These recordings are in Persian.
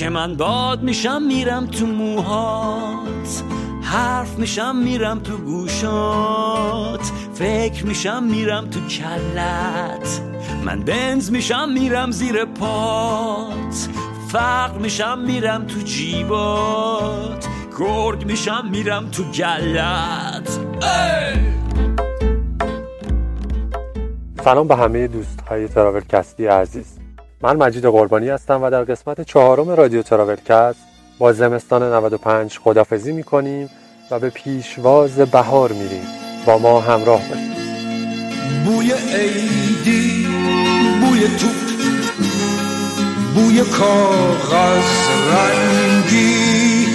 که من باد میشم میرم تو موهات حرف میشم میرم تو گوشات فکر میشم میرم تو کلت. من بنز میشم میرم زیر پات فقر میشم میرم تو جیبات گرگ میشم میرم تو گلت. سلام به همه دوست های تراول کستی عزیز. من مجید قربانی هستم و در قسمت چهارم رادیو تراولکست با زمستان 95 خدافزی می‌کنیم و به پیشواز بهار میریم. با ما همراه باشید. بوی عیدی بوی توپ بوی کاغذ رنگی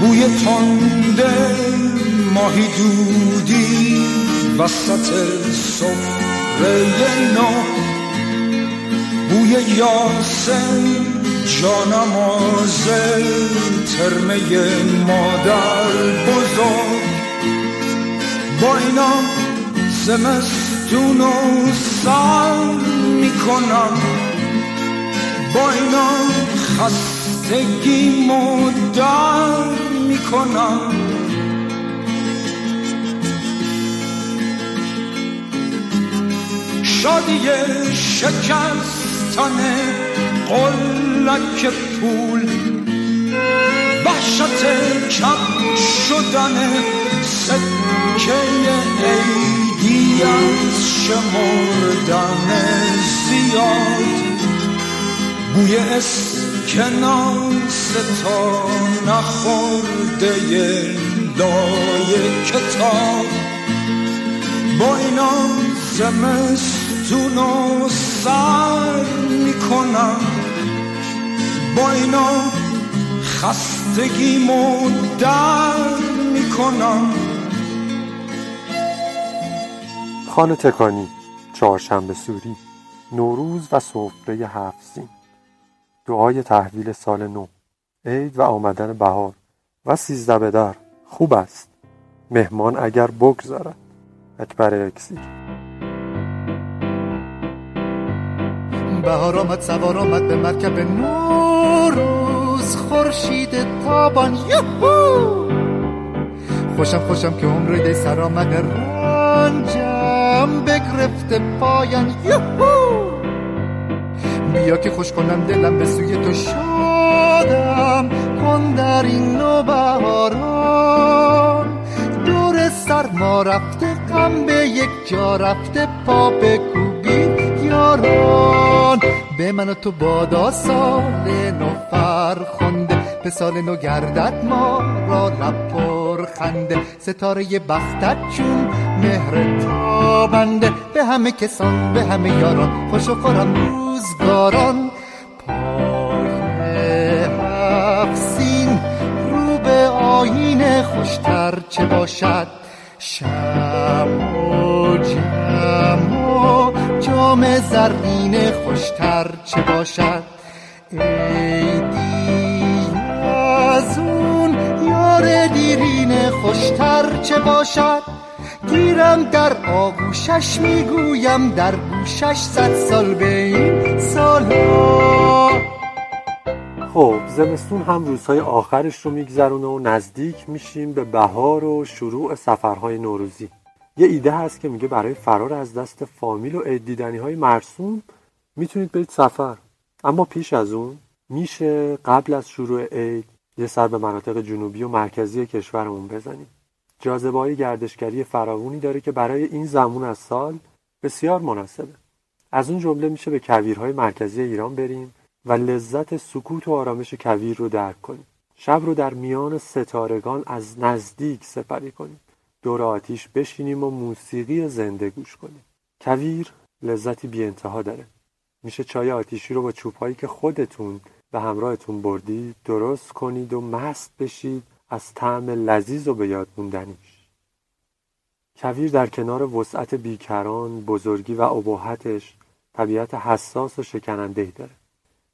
بوی تنده ماهی دودی وسط سفره نو. بوی یاسم جانماز ترمه مادر بزرگ. با اینا زمستون و سر می‌کنم. با اینا خستگی مدر می‌کنم. شادی شکست تن قلک پول. وحشت کم شدن سکه عیدی از شمردن زیاد. بوی اسکناس تا نخورده لای کتاب. با اینا زمستون و سر می‌کنم. با اینا خستگی در می‌کنم. خانه تکانی چهارشنبه سوری نوروز و سفره هفت دعای تحویل سال نو. عید و آمدن بهار و سیزده به در خوب است. مهمان اگر بگذارد اکبر اکسیر. بهار آمد سوار آمد به مرکب نوروز. خورشید تابان یهو خوشم خوشم که عمر دی سر آمده رنجم بگرفته پایان یهو بیا که خوش کنم دلم به سوی تو شادم. کن در این نو بهاران. دور سرما رفته غم به یک جا رفته پا بکوبی یاران به من و تو بادا سال نو فرخنده به سال نو گردد ما را لب پر خنده. ستاره بختت چون مهر تابنده. به همه کسان به همه یاران خوش و خورم روزگاران. آینه خوشتر چه باشد؟ شب جام زرین خوشتر چه باشد؟ ایدی از اون یار دیرین خوشتر چه باشد؟ گیرم در آغوشش می‌گویم در گوشش صد سال به این سالا خب زمستون هم روزهای آخرش رو میگذرونه و نزدیک میشیم به بهار و شروع سفرهای نوروزی. یه ایده هست که میگه برای فرار از دست فامیل و دیدنی های مرسوم می‌تونید برید سفر. اما پیش از اون میشه قبل از شروع عید یه سر به مناطق جنوبی و مرکزی کشورمون بزنیم جاذبه های گردشگری فراوونی داره که برای این زمان از سال بسیار مناسبه. از اون جمله میشه به کویرهای مرکزی ایران بریم و لذت سکوت و آرامش کویر رو درک کنیم. شب رو در میان ستارگان از نزدیک سپری کنیم. دور آتیش بشینیم و موسیقی زنده گوش کنیم. کویر لذتی بی انتها داره. میشه چای آتیشی رو با چوبهایی که خودتون به همراهتون بردید درست کنید و مست بشید از طعم لذیذ و به یاد موندنیش کویر در کنار وسعت بیکران بزرگی و ابهتش طبیعت حساس و شکننده داره.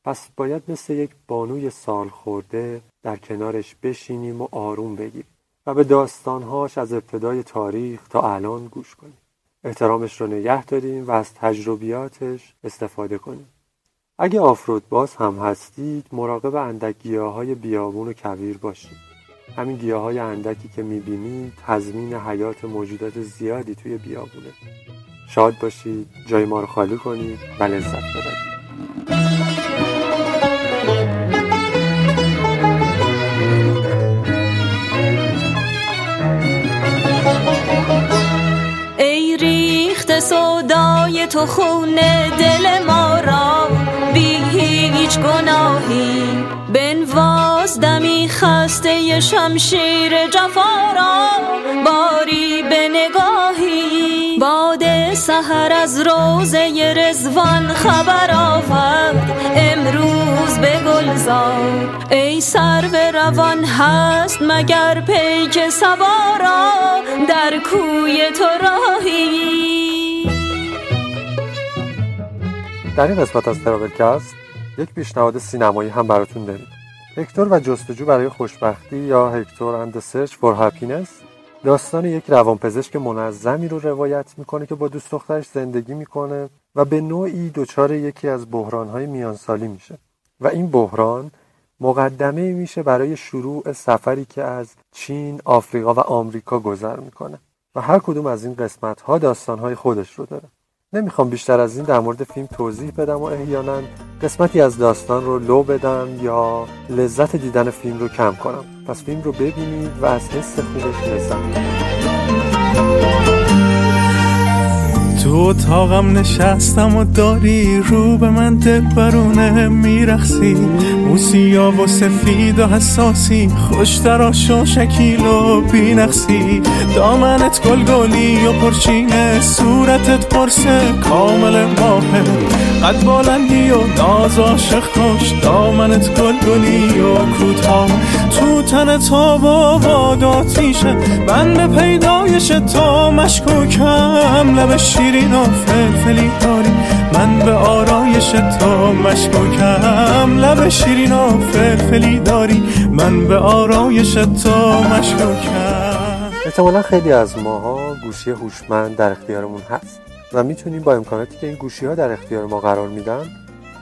پس باید مثل یک بانوی سال خورده در کنارش بشینیم و آروم بگیریم. و به داستانهاش از ابتدای تاریخ تا الان گوش کنیم. احترامش رو نگه داریم و از تجربیاتش استفاده کنیم. اگه آفرود باز هم هستید مراقب اندک گیاه های بیابون و کویر باشید. همین گیاه های اندکی که می‌بینید تضمین حیات موجودات زیادی توی بیابونه. شاد باشید جای ما رو خالی کنید و لذت ببرید. سودای تو خون دل ما را بی هیچ گناهی. بنواز دمی خسته شمشیر جفا را باری به نگاهی. باد سحر از روزه رزوان خبر آورد. گلزار ای سرو روان هست مگر پیک سوارا در کوی تو راهی؟ در این قسمت از تراولکست یک پیشنهاد سینمایی هم براتون داریم. هکتور و جستجو برای خوشبختی یا Hector and Search for Happiness داستان یک روانپزشک منظمی رو روایت می‌کنه که با دوست دخترش زندگی می‌کنه و به نوعی دچار یکی از بحرانهای میانسالی میشه. و این بحران مقدمه میشه برای شروع سفری که از چین، آفریقا و آمریکا گذر می‌کنه. و هر کدوم از این قسمت ها داستان های خودش رو داره. نمی‌خوام بیشتر از این در مورد فیلم توضیح بدم و احیانا قسمتی از داستان رو لو بدم یا لذت دیدن فیلم رو کم کنم. پس فیلم رو ببینید و از حس خوبش لذت ببرید. تو اتاقم نشستم و داری رو به من دل برونه میرخسی موسیا و سفید و حساسی خوشتراش و شکیل و بینقصی. دامنت گلگلی و پرچینه صورتت قرص کامل ماهه. قد بالندی و ناز عاشق کش دامنت گلگلی و کوتاه تو تن تا با واداتیشه من به پیدایش تو مشکوکم. لب شیرین و فلفلی داری من به آرایش تو مشکوکم. لب شیرین و فلفلی داری من به آرایش تو مشکوکم. احتمالا خیلی از ماها گوشی هوشمند در اختیارمون هست. و می‌تونیم با امکاناتی که این گوشی ها در اختیار ما قرار میدن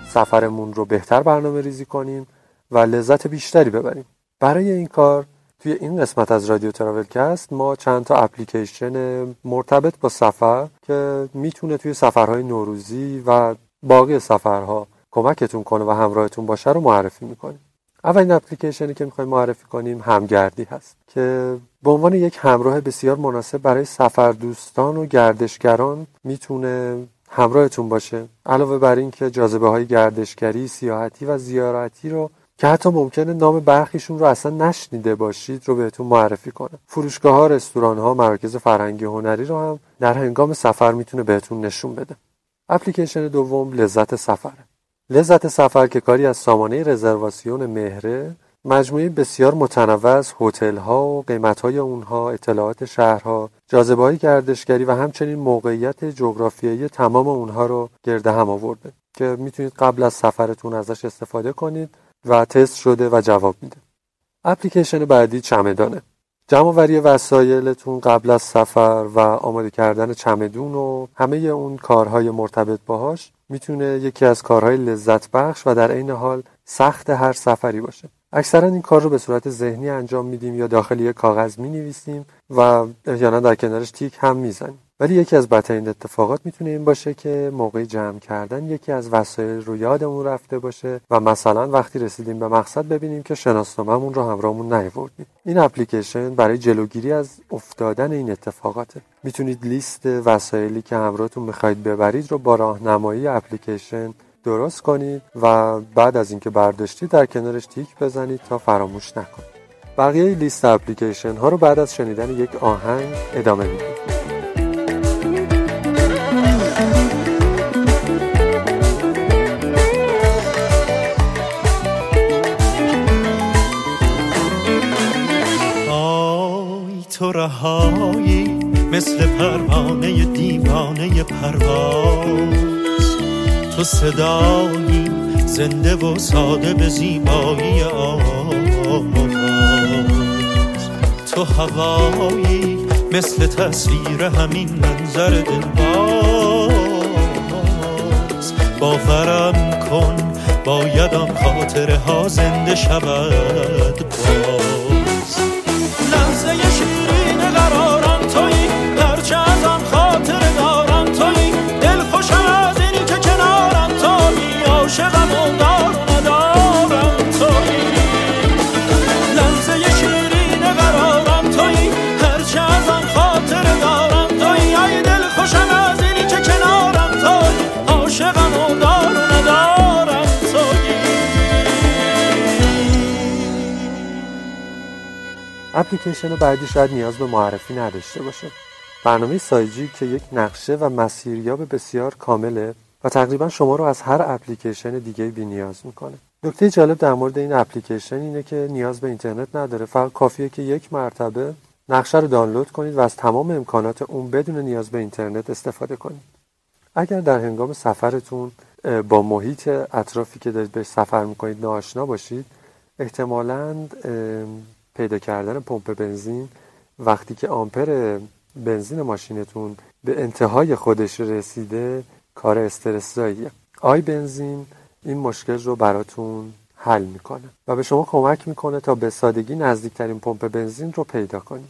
سفرمون رو بهتر برنامه ریزی کنیم و لذت بیشتری ببریم. برای این کار توی این قسمت از رادیو تراولکست ما چند تا اپلیکیشن مرتبط با سفر که می‌تونه توی سفرهای نوروزی و باقی سفرها کمکتون کنه و همراهتون باشه رو معرفی می‌کنیم. اولین اپلیکیشنی که می‌خوایم معرفی کنیم همگردی هست که به عنوان یک همراه بسیار مناسب برای سفر دوستان و گردشگران می‌تونه همراهتون باشه. علاوه بر اینکه جاذبه های گردشگری، سیاحتی و زیارتی رو که حتی ممکنه نام برخیشون رو اصلا نشنیده باشید رو بهتون معرفی کنه فروشگاه ها، رستوران ها، مراکز فرهنگی هنری رو هم در هنگام سفر می‌تونه بهتون نشون بده. اپلیکیشن دوم لذت سفره. لذت سفر که کاری از سامانه رزرواسیون مهره مجموعه بسیار متنوع از هتل ها و قیمت های اونها اطلاعات شهرها جاذبه های گردشگری و همچنین موقعیت جغرافیایی تمام اونها رو گرده هم آورده که می‌تونید قبل از سفرتون ازش استفاده کنید و تست شده و جواب میده. اپلیکیشن بعدی چمدانه. جمعوری وسایلتون قبل از سفر و آماده کردن چمدون و همه اون کارهای مرتبط باهاش می‌تونه یکی از کارهای لذت بخش و در عین حال سخت هر سفری باشه. اکثرا این کار رو به صورت ذهنی انجام میدیم یا داخل یک کاغذ می نویسیم و احیانا در کنارش تیک هم می‌زنیم. ولی یکی از بدترین اتفاقات می‌تونه این باشه که موقع جمع کردن یکی از وسایل رو یادمون رفته باشه و مثلا وقتی رسیدیم به مقصد ببینیم که شناسنامه‌مون رو همراهمون نیاوردیم. این اپلیکیشن برای جلوگیری از افتادن این اتفاقاته. می‌تونید لیست وسایلی که همراهتون می‌خواید ببرید رو با راهنمایی اپلیکیشن درست کنید و بعد از اینکه برداشتید در کنارش تیک بزنید تا فراموش نکنید. بقیه لیست اپلیکیشن ها رو بعد از شنیدن یک آهنگ ادامه می‌دید رهایی مثل پروانه دیوانه پرواز. تو صدایی زنده و ساده به زیبایی آواز. تو هوایی مثل تصویر همین منظر دلباز باورم کن باید آن خاطره ها زنده شود. اپلیکیشن بعدی شاید نیاز به معرفی نداشته باشه. برنامه سایجی که یک نقشه و مسیریاب بسیار کامله و تقریبا شما رو از هر اپلیکیشن دیگه بی نیاز می‌کنه. نکته جالب در مورد این اپلیکیشن اینه که نیاز به اینترنت نداره. فقط کافیه که یک مرتبه نقشه رو دانلود کنید و از تمام امکانات اون بدون نیاز به اینترنت استفاده کنید. اگر در هنگام سفرتون با محیط اطرافی که دارید بهش سفر می‌کنید ناآشنا باشید احتمالاً پیدا کردن پمپ بنزین وقتی که آمپر بنزین ماشینتون به انتهای خودش رسیده کار استرسزاییه آی بنزین این مشکل رو براتون حل می‌کنه و به شما کمک می‌کنه تا به سادگی نزدیکترین پمپ بنزین رو پیدا کنید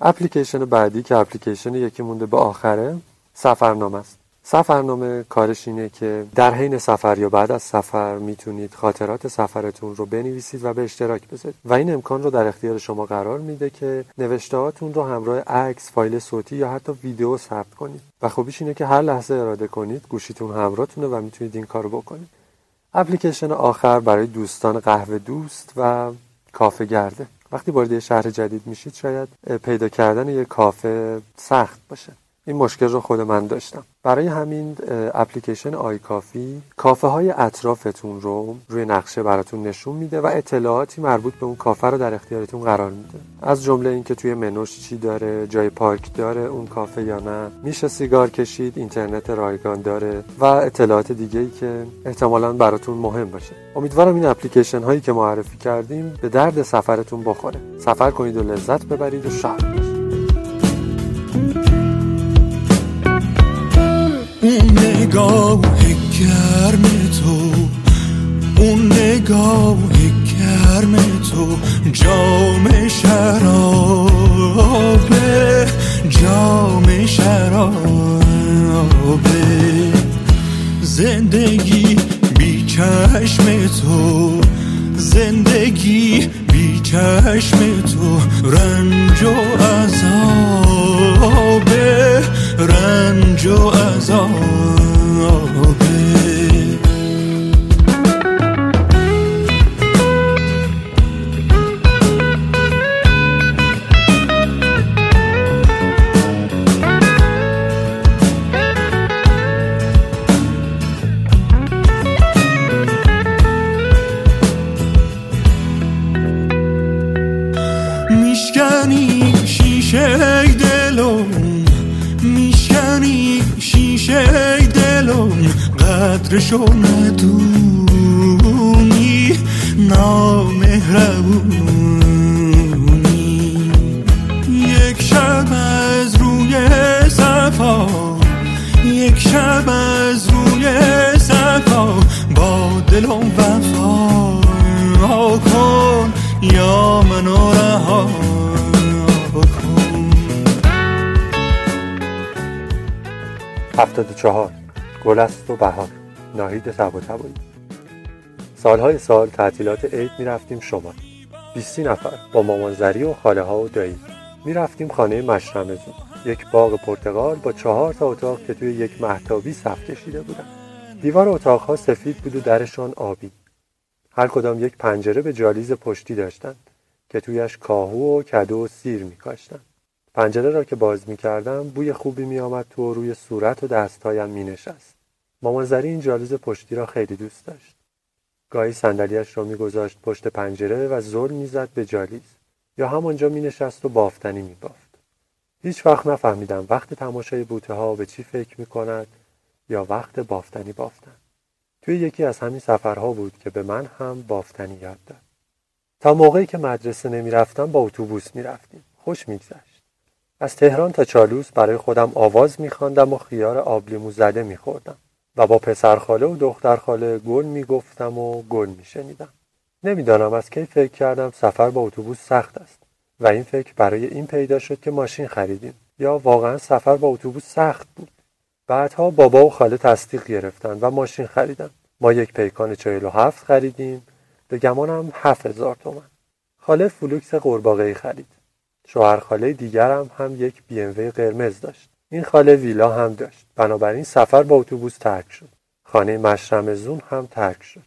اپلیکیشن بعدی که اپلیکیشن یکی مونده به آخره سفرنامه است. سفرنامه کارش اینه که در حین سفر یا بعد از سفر می‌تونید خاطرات سفرتون رو بنویسید و به اشتراک بذارید. و این امکان رو در اختیار شما قرار میده که نوشتهاتون رو همراه عکس، فایل صوتی یا حتی ویدیو ثبت کنید. و خوبیش اینه که هر لحظه اراده کنید گوشیتون همراهتونه و می‌تونید این کار رو بکنید. اپلیکیشن آخر برای دوستان قهوه دوست و کافه گرده. وقتی وارد شهر جدید میشید شاید پیدا کردن یه کافه سخت باشه. این مشکل رو خود من داشتم. برای همین اپلیکیشن آی کافی کافه های اطرافتون رو روی نقشه براتون نشون میده و اطلاعاتی مربوط به اون کافه رو در اختیارتون قرار میده. از جمله اینکه توی منوش چی داره جای پارک داره اون کافه یا نه. میشه سیگار کشید اینترنت رایگان داره و اطلاعات دیگه ای که احتمالا براتون مهم باشه. امیدوارم این اپلیکیشن هایی که معرفی کردیم به درد سفرتون بخوره. سفر کنید و لذت ببرید و شاد باشید. نگاه گرم تو اون نگاه گرم تو. جام شرابه جام شرابه زندگی بی چشم تو زندگی بی چشم تو. رنج و عذابه رنج و عذابه قدرشو ندونی نامهربونی یک شب از روی صفا یک شب از روی صفا. با دلم وفا کن یا منو رها کن 74 گل است و بهار. ناهید طباطبایی سالهای سال تعطیلات عید می‌رفتیم شما. 20 نفر با مامانزری و خاله ها و دایی. می‌رفتیم خانه مشرمزون یک باغ پرتقال با چهار تا اتاق که توی یک محتابی صف کشیده بودن. دیوار اتاقها سفید بود و درشان آبی. هر کدام یک پنجره به جالیز پشتی داشتند که تویش کاهو و کدو و سیر میکاشتند. پنجره را که باز می‌کردم بوی خوبی میآمد تو روی صورت و دستهایم مینشست. مامانزری این جالیز پشتی را خیلی دوست داشت گاهی صندلیاش را میگذاشت پشت پنجره و زل می‌زد به جالیز یا همانجا می نشست و بافتنی می بافت. هیچ وقت نفهمیدم وقت تماشای بوته ها به چی فکر می کند یا وقت بافتنی بافتن. توی یکی از همین سفرها بود که به من هم بافتنی یاد داد. تا موقعی که مدرسه نمی رفتم با اتوبوس می رفتیم. خوش می گذشت. از تهران تا چالوس برای خودم آواز می خواندم و خیار آبلیمو زده می خوردم. و با پسرخاله و دخترخاله گل می گفتم و گل می شنیدم. نمی‌دانم از کی فکر کردم سفر با اتوبوس سخت است و این فکر برای این پیدا شد که ماشین خریدیم. یا واقعا سفر با اتوبوس سخت بود. بعدها بابا و خاله تصدیق گرفتن و ماشین خریدن. ما یک پیکان چهل و هفت خریدیم. به گمانم هفت هزار تومن خاله فولکس قورباغه خرید. شوهر خاله دیگرم هم یک بی قرمز داشت. این خاله ویلا هم داشت. بنابراین سفر با اتوبوس ترک شد. خانه مشرمزون هم ترک شد.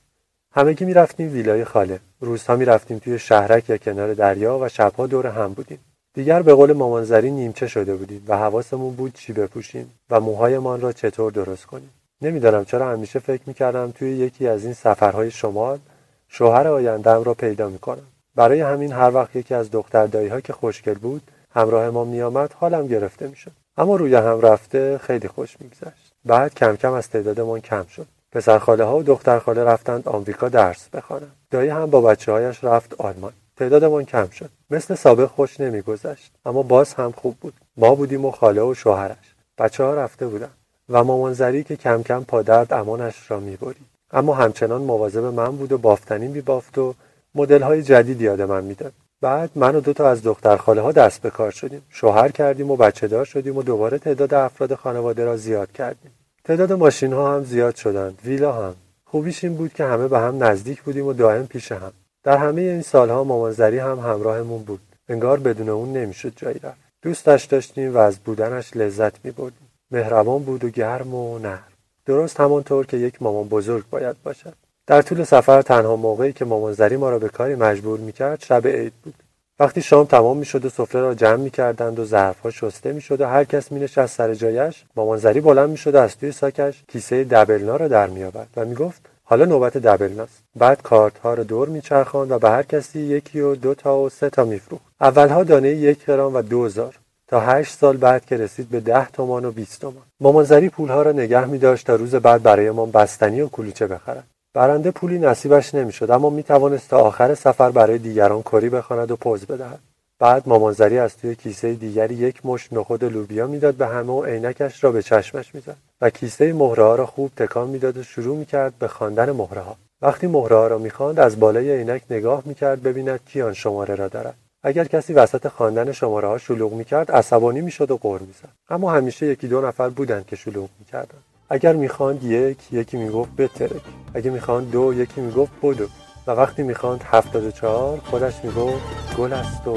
همگی می‌رفتیم ویلای خاله. روزها می‌رفتیم توی شهرک یا کنار دریا و شبها دور هم بودیم. دیگر به قول مامانزری نیمچه شده بودیم و حواسمون بود چی بپوشیم و موهایمان را چطور درست کنیم. نمی‌دانم چرا همیشه فکر می‌کردم توی یکی از این سفرهای شمال شوهر آیندهم را پیدا می‌کنم. برای همین هر وقت یکی از دختر دایی ها که خوشگل بود همراه ما میآمد حالم گرفته می‌شد. اما روی هم رفته خیلی خوش میگذشت. بعد کم کم از تعدادمان کم شد. پسرخاله ها و دخترخاله رفتند آمریکا درس بخوانند. دایی هم با بچه هایش رفت آلمان. تعدادمان کم شد. مثل سابق خوش نمیگذشت. اما باز هم خوب بود. ما بودیم و خاله و شوهرش. بچه ها رفته بودن و مامانزری که کم کم پادرد امانش را می‌برید. اما همچنان مواظب من بود و بافتنی میبافت و مدل های جدید یاد من می‌داد. بعد من و دو تا از دختر خاله ها دست به کار شدیم. شوهر کردیم و بچه دار شدیم و دوباره تعداد افراد خانواده را زیاد کردیم. تعداد ماشین ها هم زیاد شدند. ویلا هم. خوبیش این بود که همه به هم نزدیک بودیم و دائم پیش هم. در همه این سالها مامانزری هم همراهمون بود. انگار بدون اون نمی‌شد جایی رفت. دوستش داشتیم و از بودنش لذت میبردیم. مهربان بود و گرم و نرم. درست همانطور که یک مامان بزرگ باید باشد. در طول سفر تنها موقعی که مامانزری ما را به کاری مجبور می‌کرد شب عید بود. وقتی شام تمام می‌شد و سفره را جمع می‌کردند و ظرفها شسته می‌شد و هر کس مینشست سر جایش مامانزری بلند می‌شد و از توی ساکش کیسه دبلنا را در میآورد و می‌گفت حالا نوبت دبلناست. بعد کارت ها را دور میچرخاند و به هر کسی یکی و دو تا و سه تا میفروخت. اولها دانه یک گرام و دوزار تا هشت سال بعد که رسید به ده تومان و بیست تومان. مامانزری پولها را نگه می داشت تا روز بعد برایمان بستنی و کلوچه بخرد. برنده پولی نصیبش نمی‌شد اما می توانست تا آخر سفر برای دیگران کری بخواند و پوز بدهد. بعد مامانزری از توی کیسه دیگری یک مشت نخود لوبیا می‌داد به همه و عینکش را به چشمش می‌زد. و کیسه مهره ها را خوب تکان می‌داد و شروع می‌کرد به خواندن مهره ها وقتی مهره ها را می‌خواند از بالای عینک نگاه می‌کرد ببیند کی آن شماره را دارد. اگر کسی وسط خواندن شماره ها شلوغ می‌کرد عصبانی می‌شد و غر می‌زد. اما همیشه یکی دو نفر بودند که شلوغ می‌کردند. اگر می‌خواند یک یکی می‌گفت بترک. اگه می‌خواند دو یکی می‌گفت بدو. و وقتی می‌خواند هفتاد و چهار خودش می‌گفت گل است و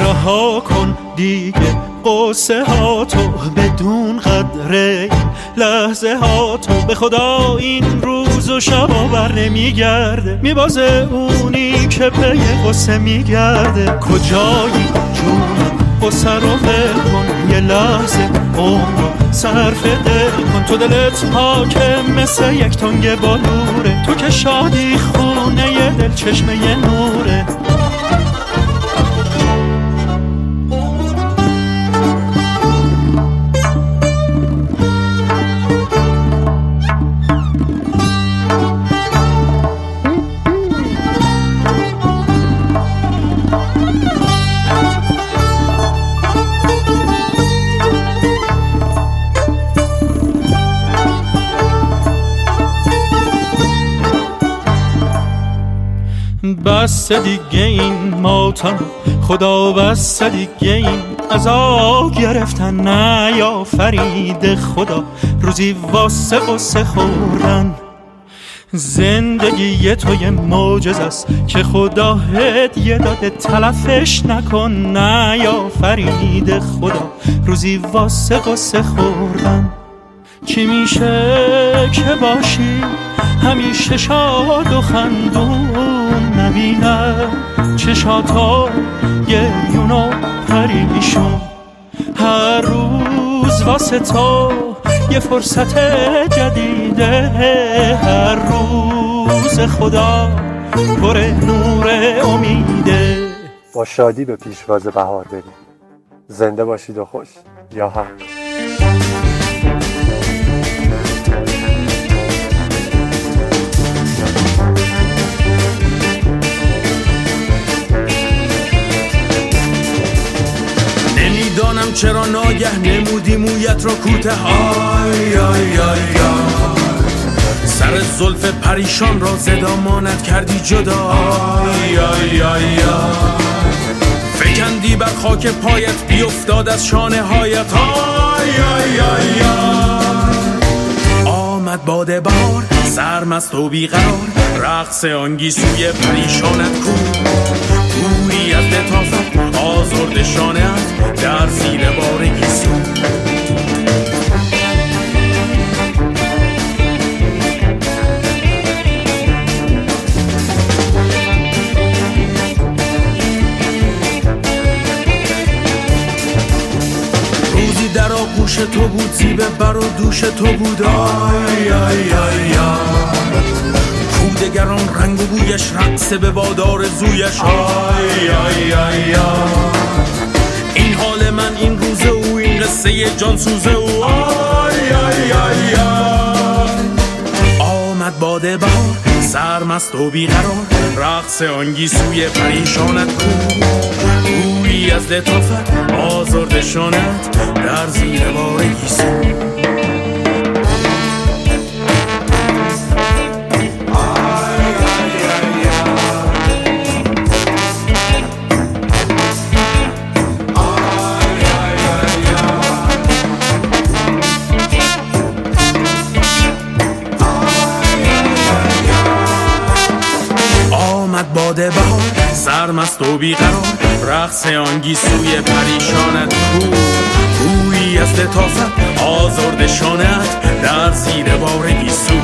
رها کن دیگه قصه ها تو بدون قدره لحظه ها تو به خدا این روز و شبا بر نمیگرده. میبازه اونی که پی قصه میگرده. کجایی جونم؟ قصه رو کن. یه لحظه عمر صرف دل کن. تو دلت پاکه مثل یک تنگ بالوره تو که شادی خونه دل چشمه نوره. بس دیگه این ماتم خدا بس دیگه این عذاب گرفتن نه یا فرید خدا؟ روزی واسه قصه خوردن زندگی یه معجز است که خدا هدیه داده تلفش نکن نه یا فرید خدا؟ روزی واسه قصه خوردن. چی میشه که باشی؟ همیشه شاد و خندون. نبینم چشاتا گریون و پریشون هر روز واسه تو یه فرصت جدیده. هر روز خدا پر نور امیده. با شادی به پیشواز بهار بریم. زنده باشید و خوش یا هم چرا ناگه نمودی مویت را کوته آی آی آی سر زلف پریشان را زدامانت کردی جدا آی آی آی فکندی بر خاک پایت بیافتاد از شانه هایت آی آی آی آمد باد بهار سرمست و بیقرار. رقص آنگی سوی پریشانت کو. گویی از آزرد شانت در زیر بار گیسو. روزی در آغوش تو بود زیبه بر و دوش تو بود. آی آی آی کودگران رنگ و بویش رقص به بادار زویش. آی آی آی این جان سوزه او. آی آی آی آمد باده بهار سرمست و بیقرار رقص آنگی سوی پریشانت کو. گویی از لطافت آزرد شانت در زیر بار گیسو آمد باده بهار سرمست و بیقرار. رقص آنگی سوی پریشانت کو. گویی از لطافت آزرد شانت در زیر بار گیسو